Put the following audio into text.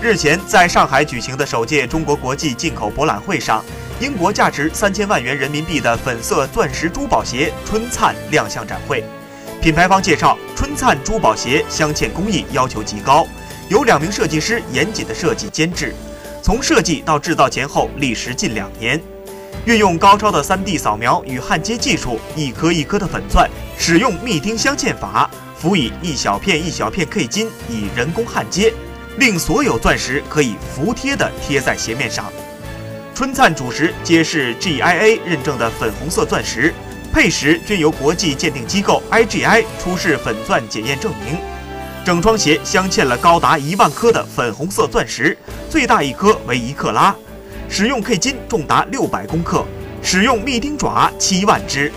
日前，在上海举行的首届中国国际进口博览会上，英国价值三千万元人民币的粉色钻石珠宝鞋“春灿”亮相展会。品牌方介绍，“春灿”珠宝鞋镶嵌工艺要求极高，由两名设计师严谨的设计监制，从设计到制造前后历时近两年，运用高超的 3D 扫描与焊接技术，一颗一颗的粉钻使用密钉镶嵌法，辅以一小片一小片 K 金以人工焊接。令所有钻石可以服帖地贴在鞋面上。春灿主石皆是 GIA 认证的粉红色钻石，配石均由国际鉴定机构 IGI 出示粉钻检验证明。整双鞋镶嵌了高达一万颗的粉红色钻石，最大一颗为一克拉，使用 K 金重达六百公克，使用密钉爪七万只。